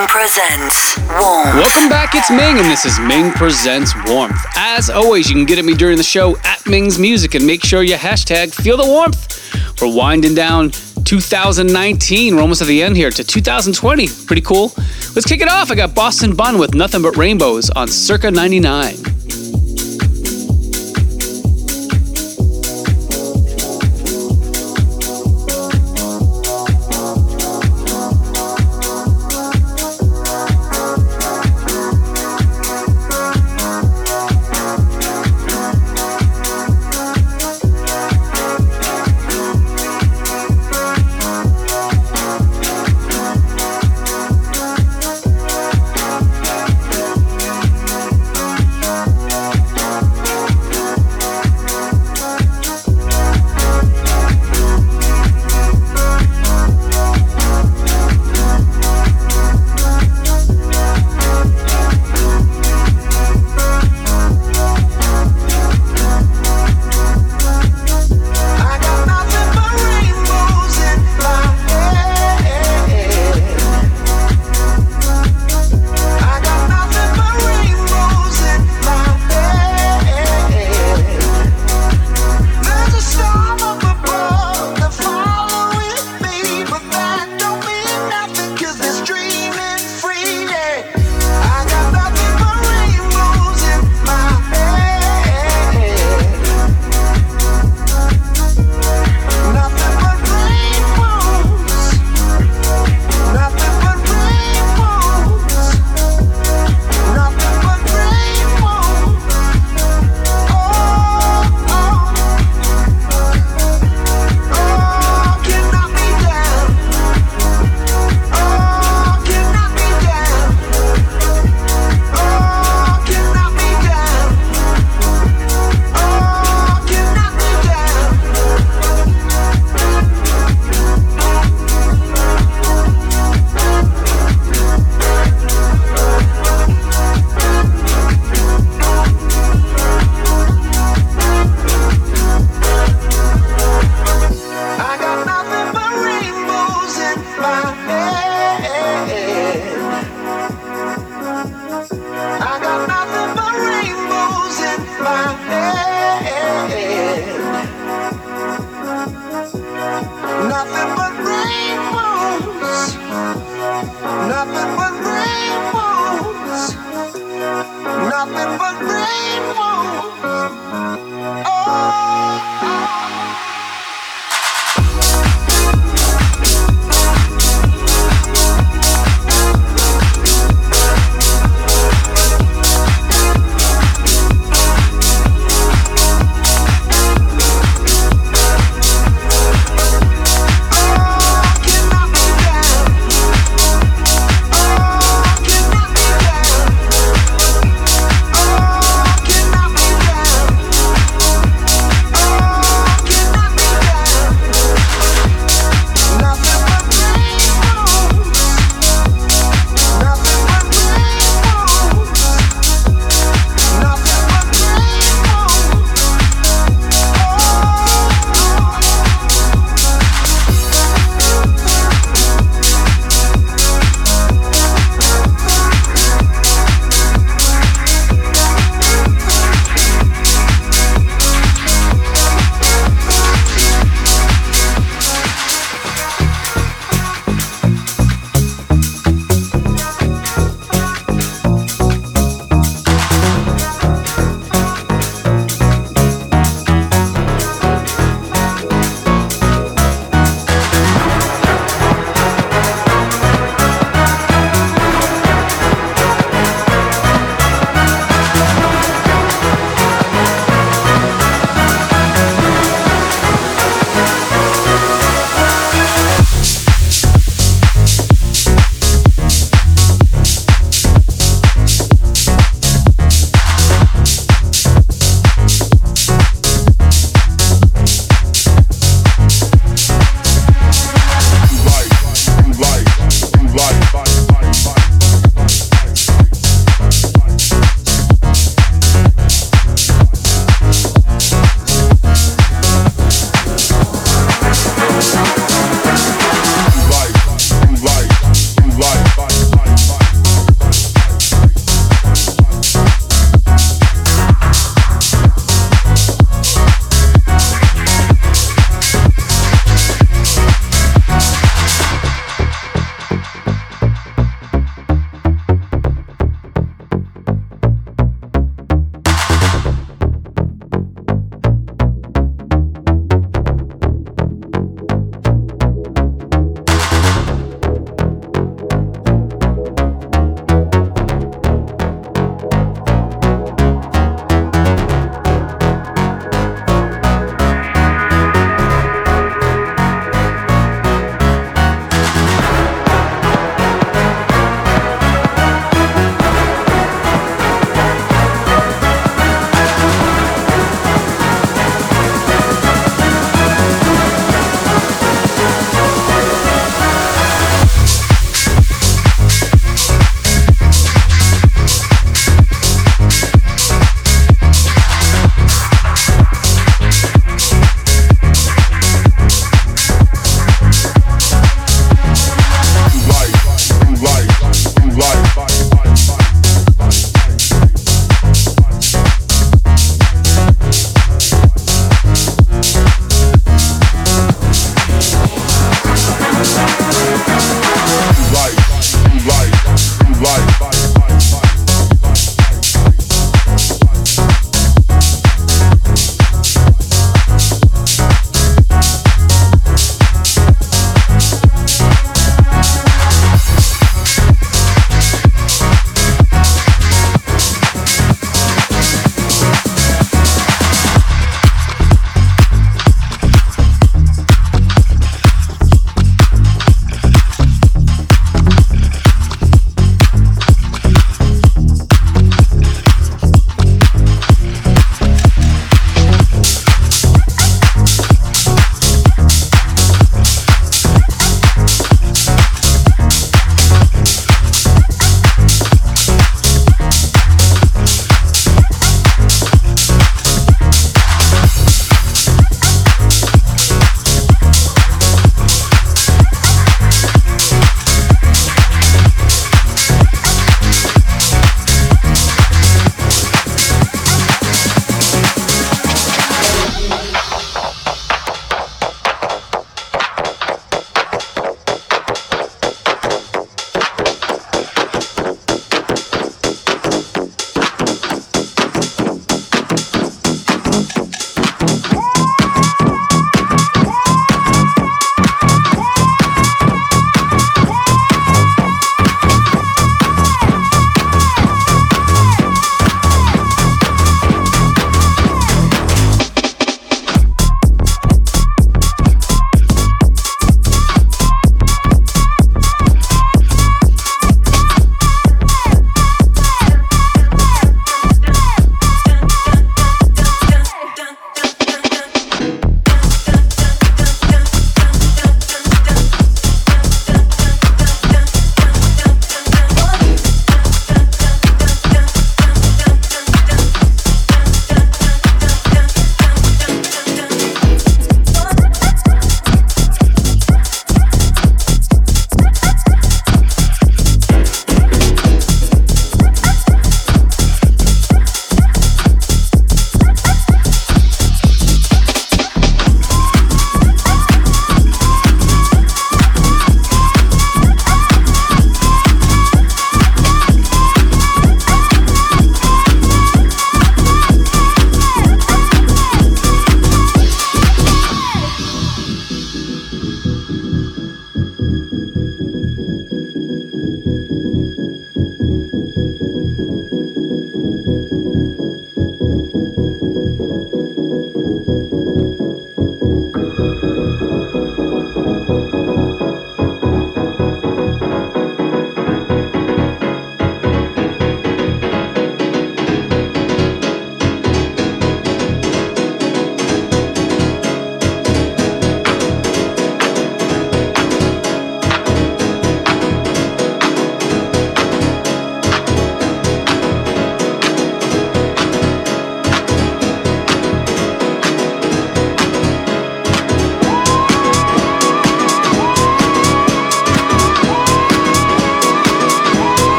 Ming presents Warmth. Welcome back, it's Ming, and this is Ming Presents Warmth. As always, you can get at me during the show at Ming's Music and make sure you hashtag feel the warmth. We're winding down 2019. We're almost at the end here to 2020. Pretty cool. Let's kick it off. I got Boston Bun with Nothing But Rainbows on Circa 99.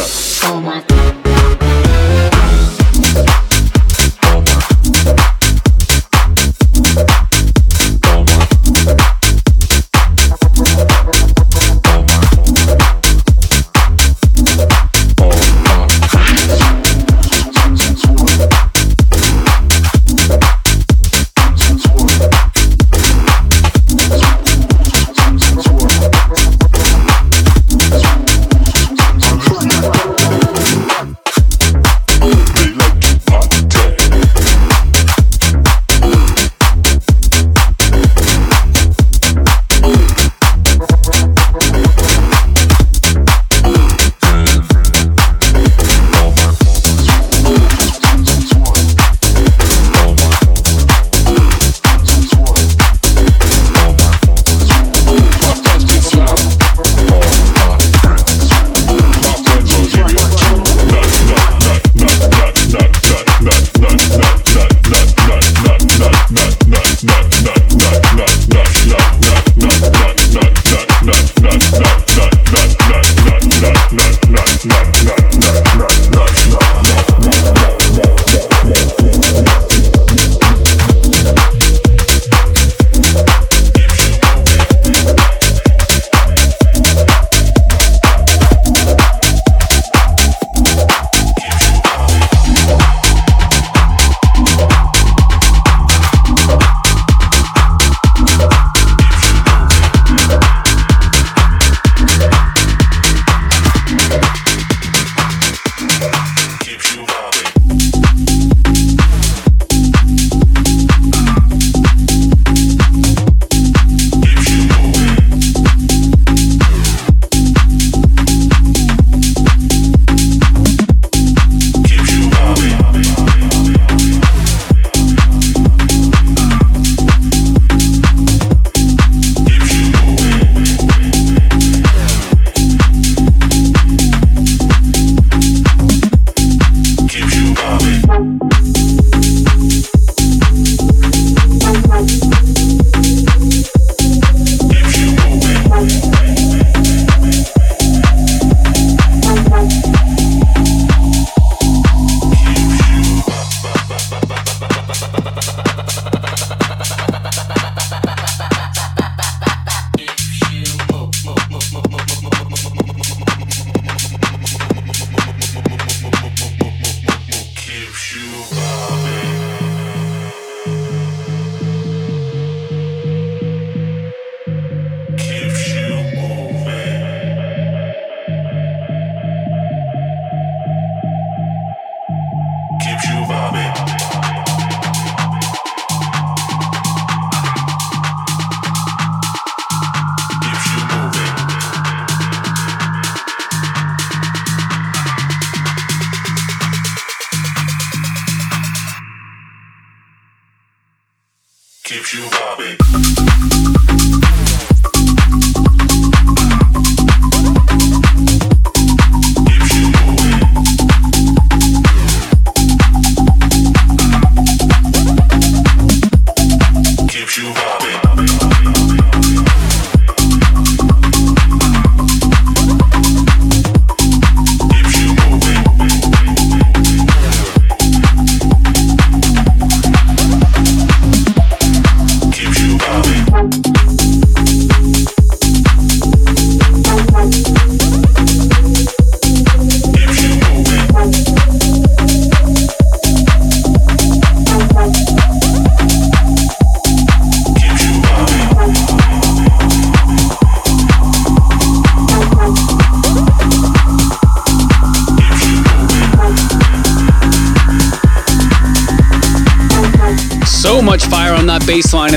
Baseline,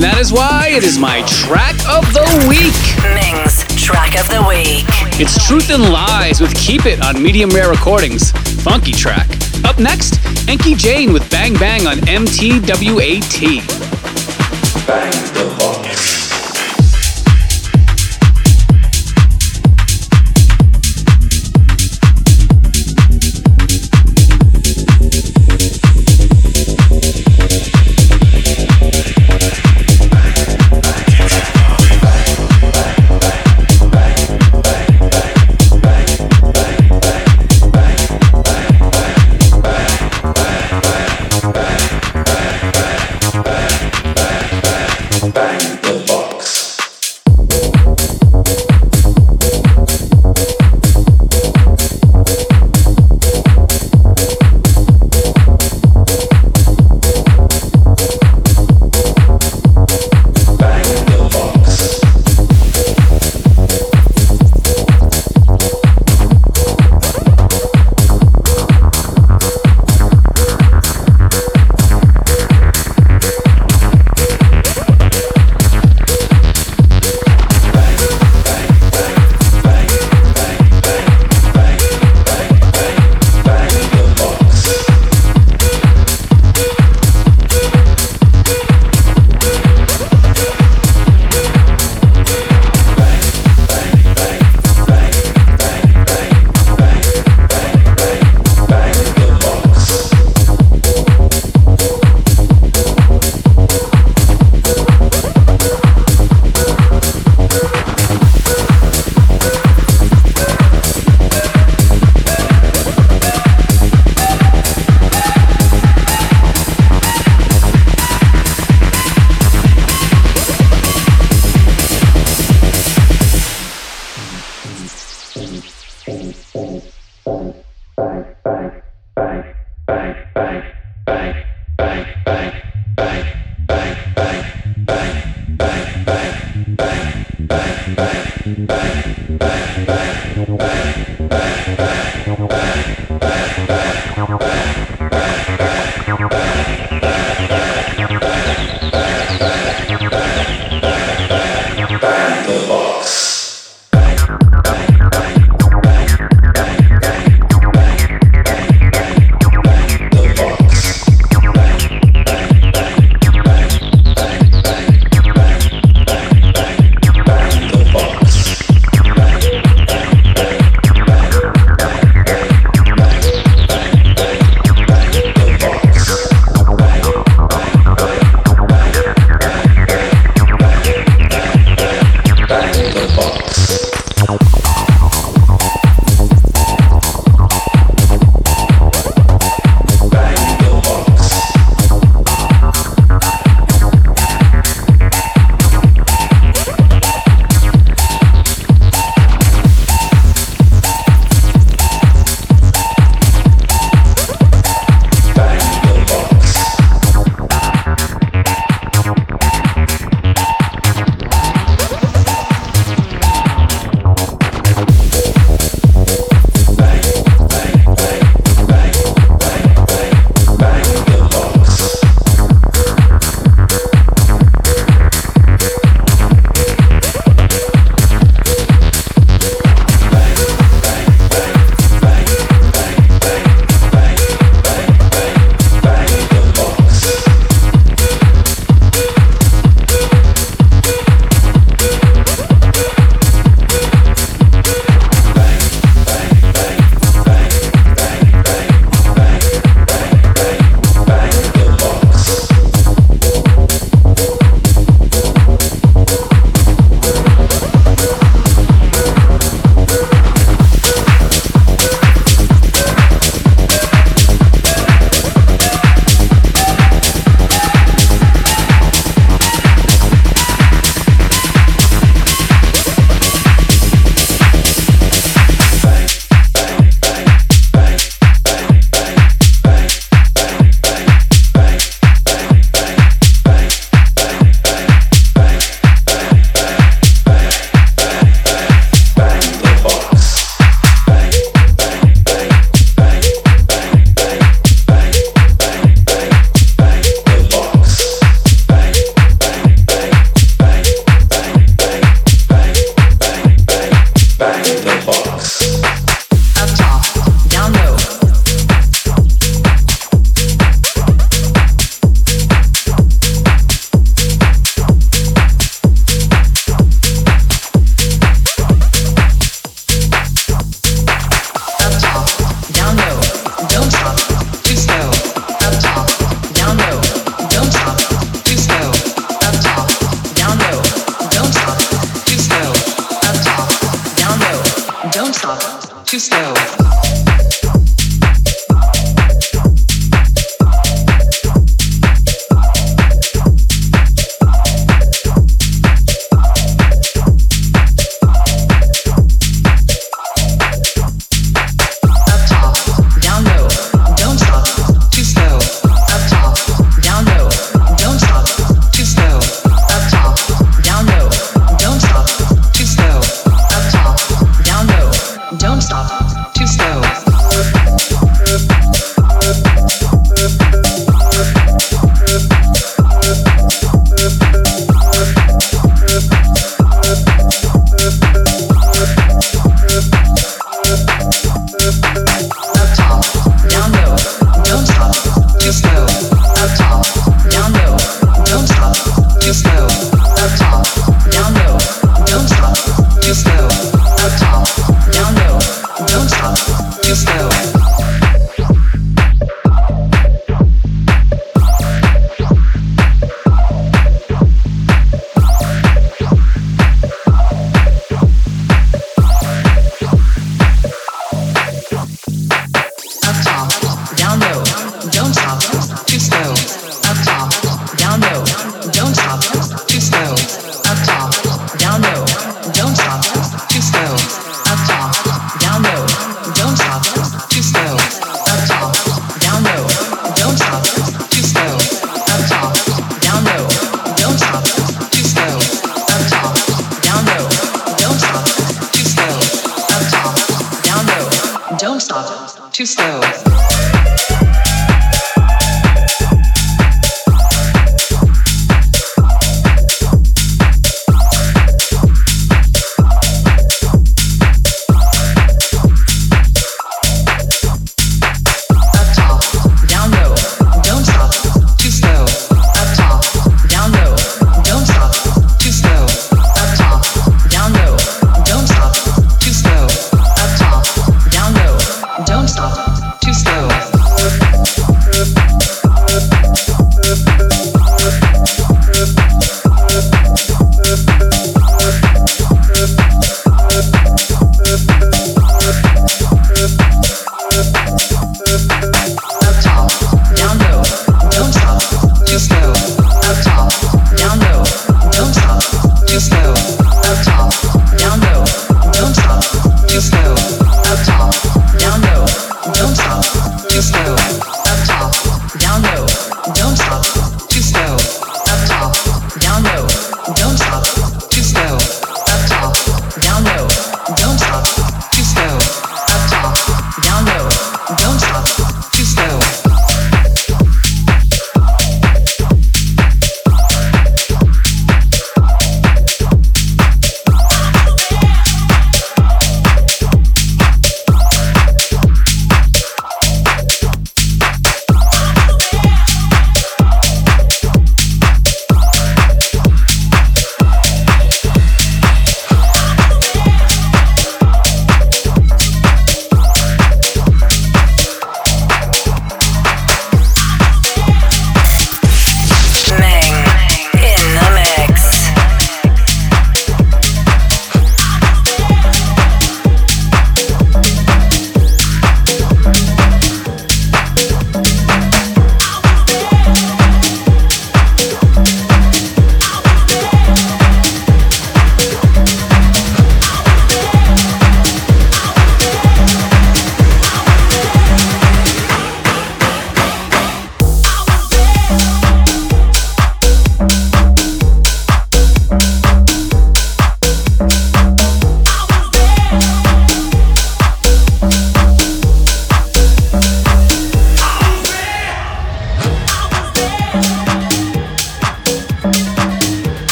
and that is why it is my track of the week. Ming's track of the week. It's Truth and Lies with Keep It on Medium Rare Recordings. Funky track. Up next, Enki Jane with Bang Bang on MTWAT. Bang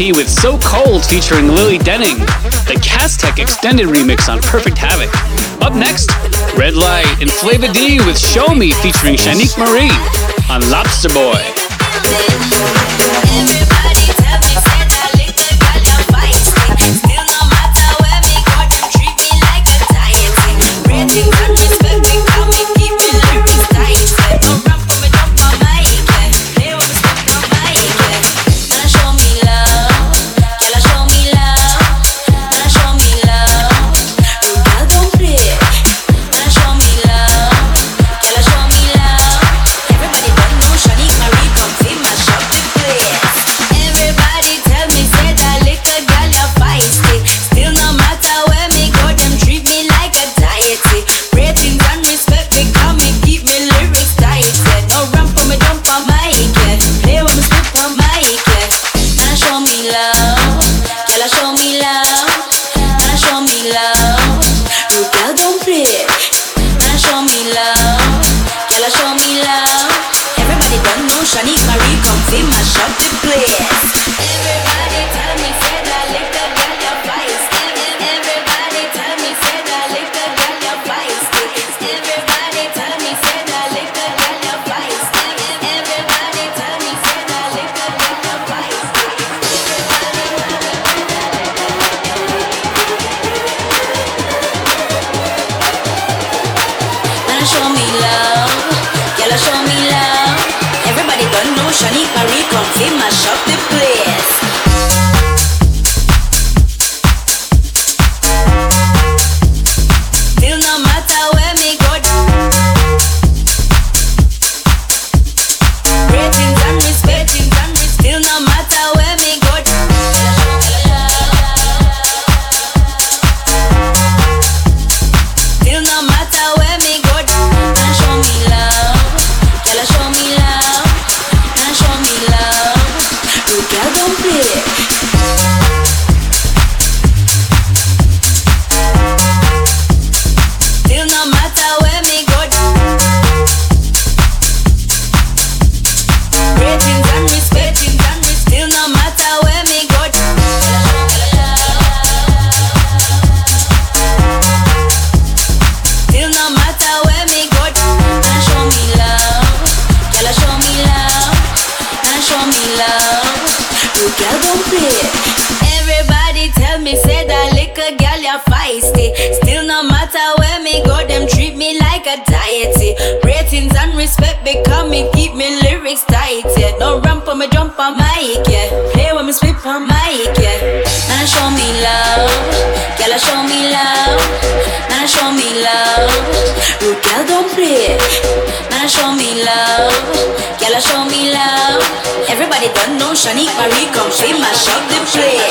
With So Cold featuring Lily Denning, the Castech extended remix on Perfect Havoc. Up next, Redlight and Flava D with Show Me featuring Shanique Marie on Lobster Boy. Shanique mash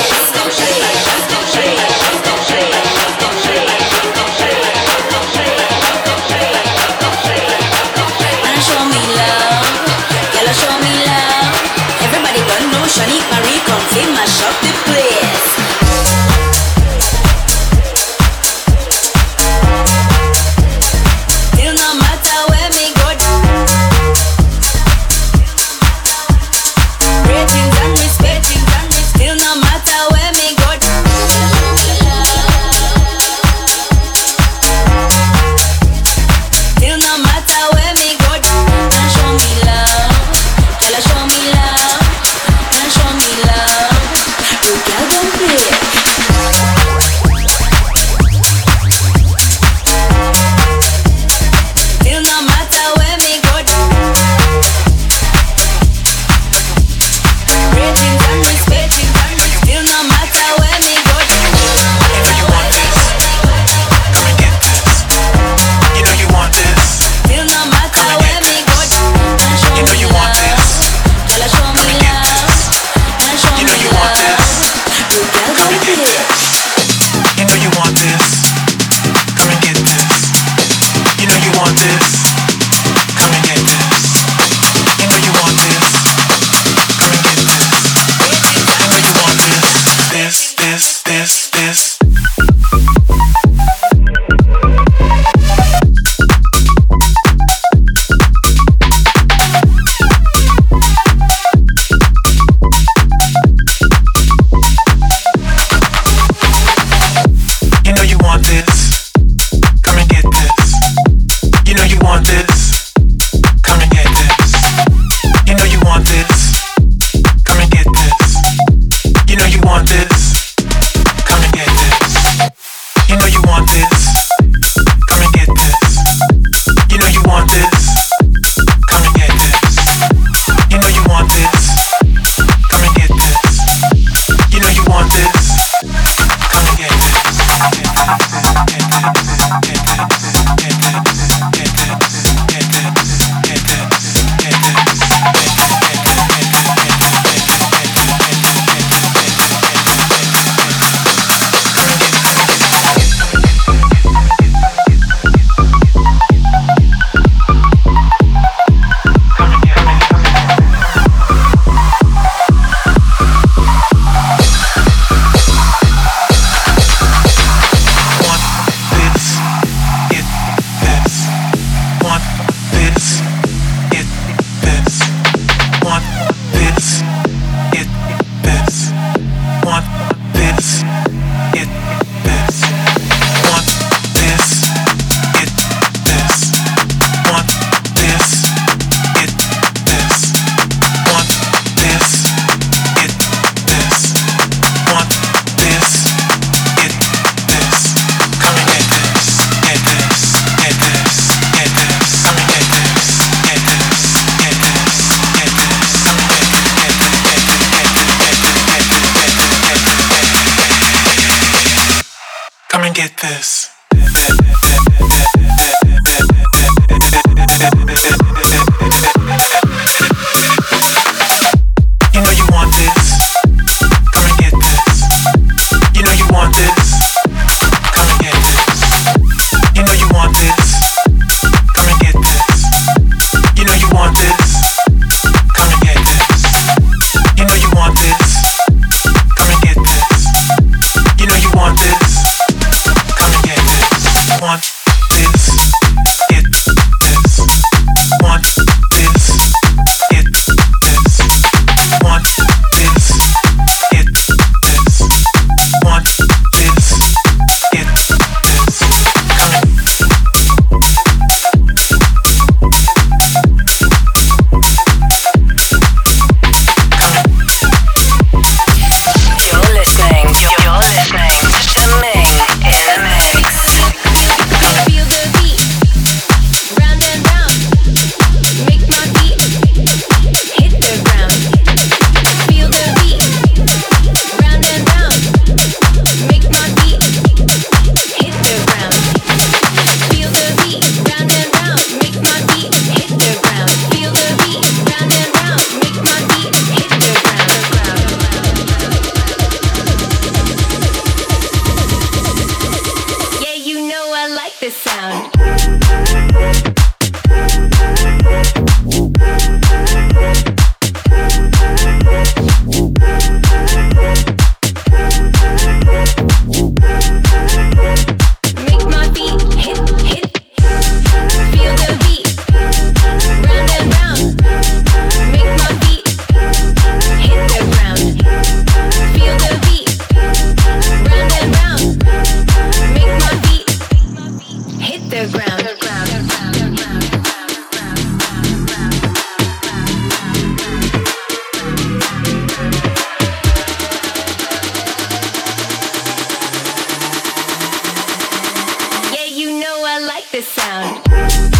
feel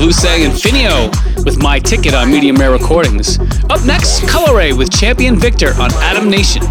Lusang and Finio with My Ticket on Medium Rare Recordings. Up next, Color Ray with Champion Victor on Adam Nation.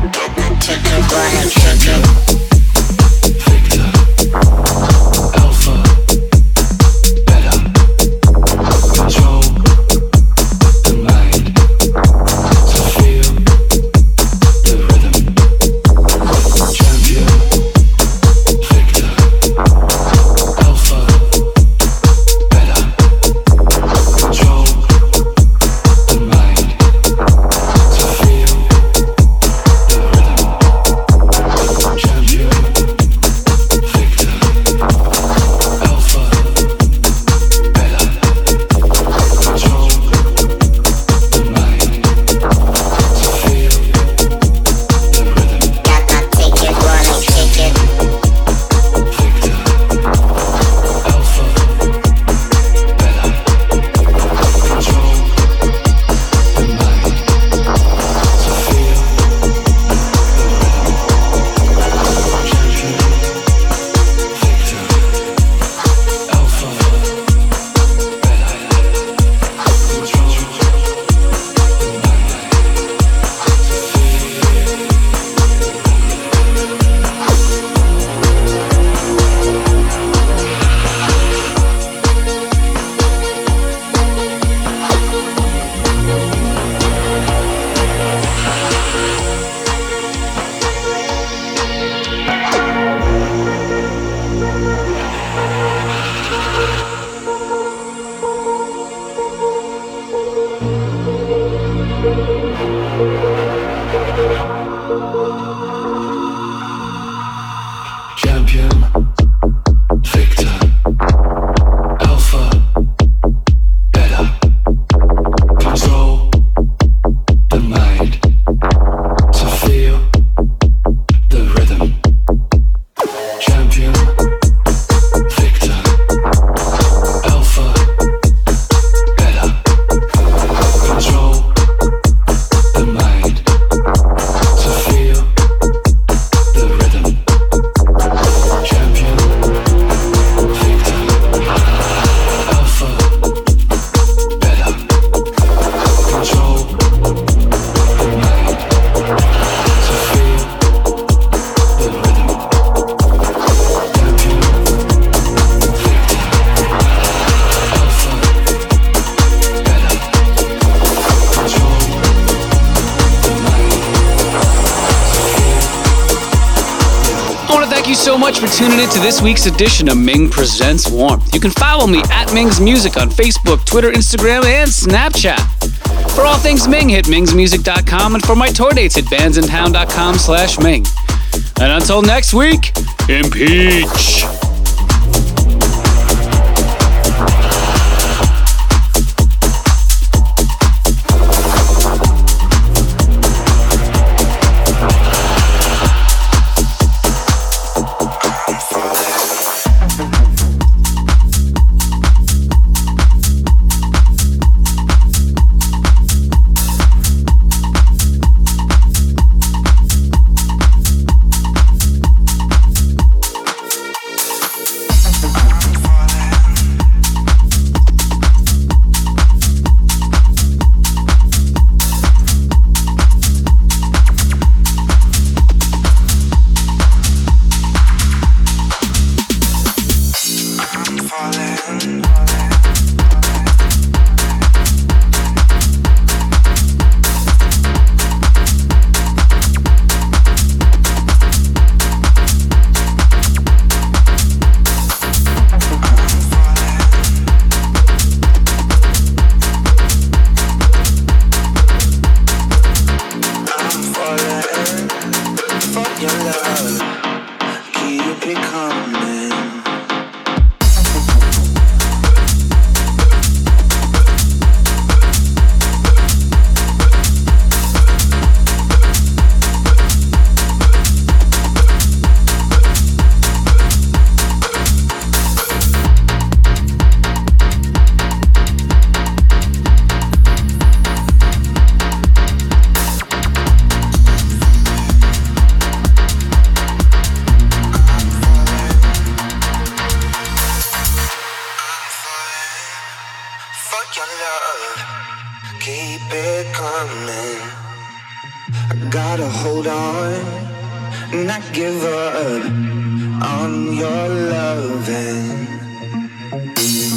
Week's edition of Ming Presents Warmth. You can follow me at Ming's Music on Facebook, Twitter, Instagram, and Snapchat. For all things Ming, hit mingsmusic.com, and for my tour dates, hit bandsintown.com slash Ming. And until next week, impeach!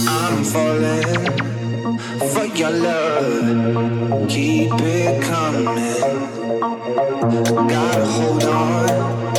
I'm falling for your love, keep it coming. Gotta hold on.